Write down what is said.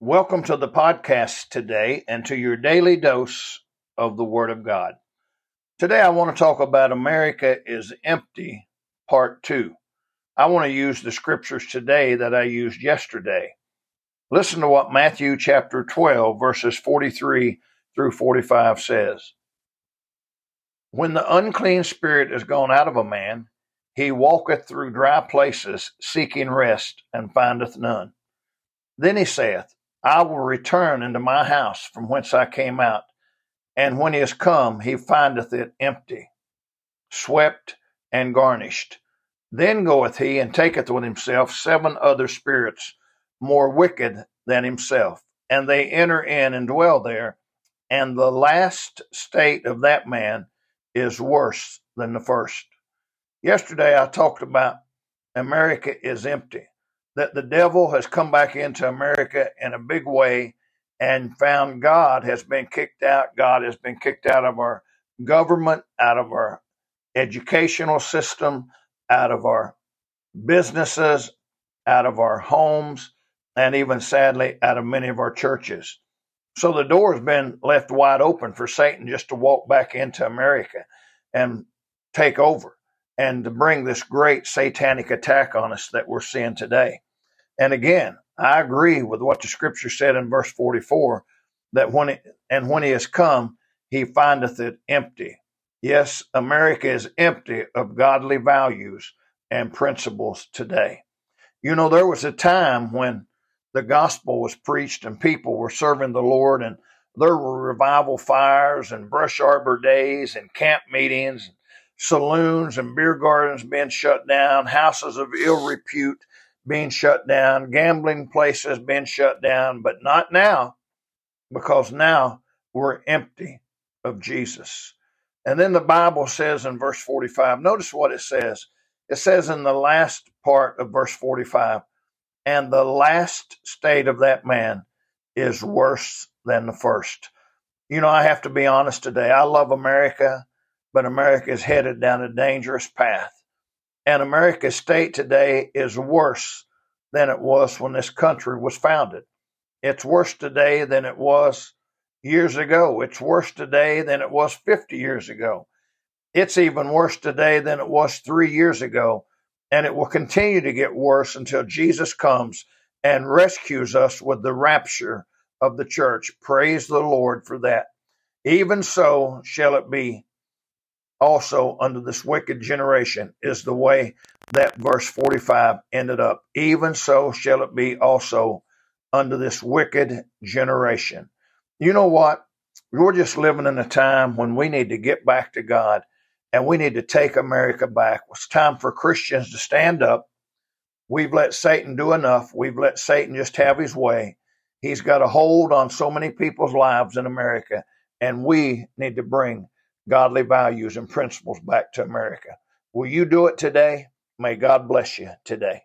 Welcome to the podcast today and to your daily dose of the Word of God. Today I want to talk about America is Empty, Part 2. I want to use the scriptures today that I used yesterday. Listen to what Matthew chapter 12, verses 43 through 45 says. When the unclean spirit is gone out of a man, he walketh through dry places, seeking rest, and findeth none. Then he saith, I will return into my house from whence I came out. And when he is come, he findeth it empty, swept, and garnished. Then goeth he and taketh with himself seven other spirits more wicked than himself, and they enter in and dwell there. And the last state of that man is worse than the first. Yesterday I talked about America is empty that the devil has come back into America in a big way and found God has been kicked out. God has been kicked out of our government, out of our educational system, out of our businesses, out of our homes, and even sadly, out of many of our churches. So the door has been left wide open for Satan just to walk back into America and take over and to bring this great satanic attack on us that we're seeing today. And again, I agree with what the scripture said in verse 44 that when it, and when he has come, he findeth it empty. Yes, America is empty of godly values and principles today. You know, there was a time when the gospel was preached and people were serving the Lord, and there were revival fires and brush arbor days and camp meetings, saloons and beer gardens being shut down, houses of ill repute being shut down, gambling places being shut down, but not now, because now we're empty of Jesus. And then the Bible says in verse 45, notice what it says. It says in the last part of verse 45, and the last state of that man is worse than the first. You know, I have to be honest today. I love America, but America is headed down a dangerous path. And America's state today is worse than it was when this country was founded. It's worse today than it was years ago. It's worse today than it was 50 years ago. It's even worse today than it was three years ago. And it will continue to get worse until Jesus comes and rescues us with the rapture of the church. Praise the Lord for that. Even so shall it be also under this wicked generation, is the way that verse 45 ended up. Even so shall it be also under this wicked generation. You know what? We're just living in a time when we need to get back to God and we need to take America back. It's time for Christians to stand up. We've let Satan do enough. We've let Satan just have his way. He's got a hold on so many people's lives in America, and we need to bring godly values and principles back to America. Will you do it today? May God bless you today.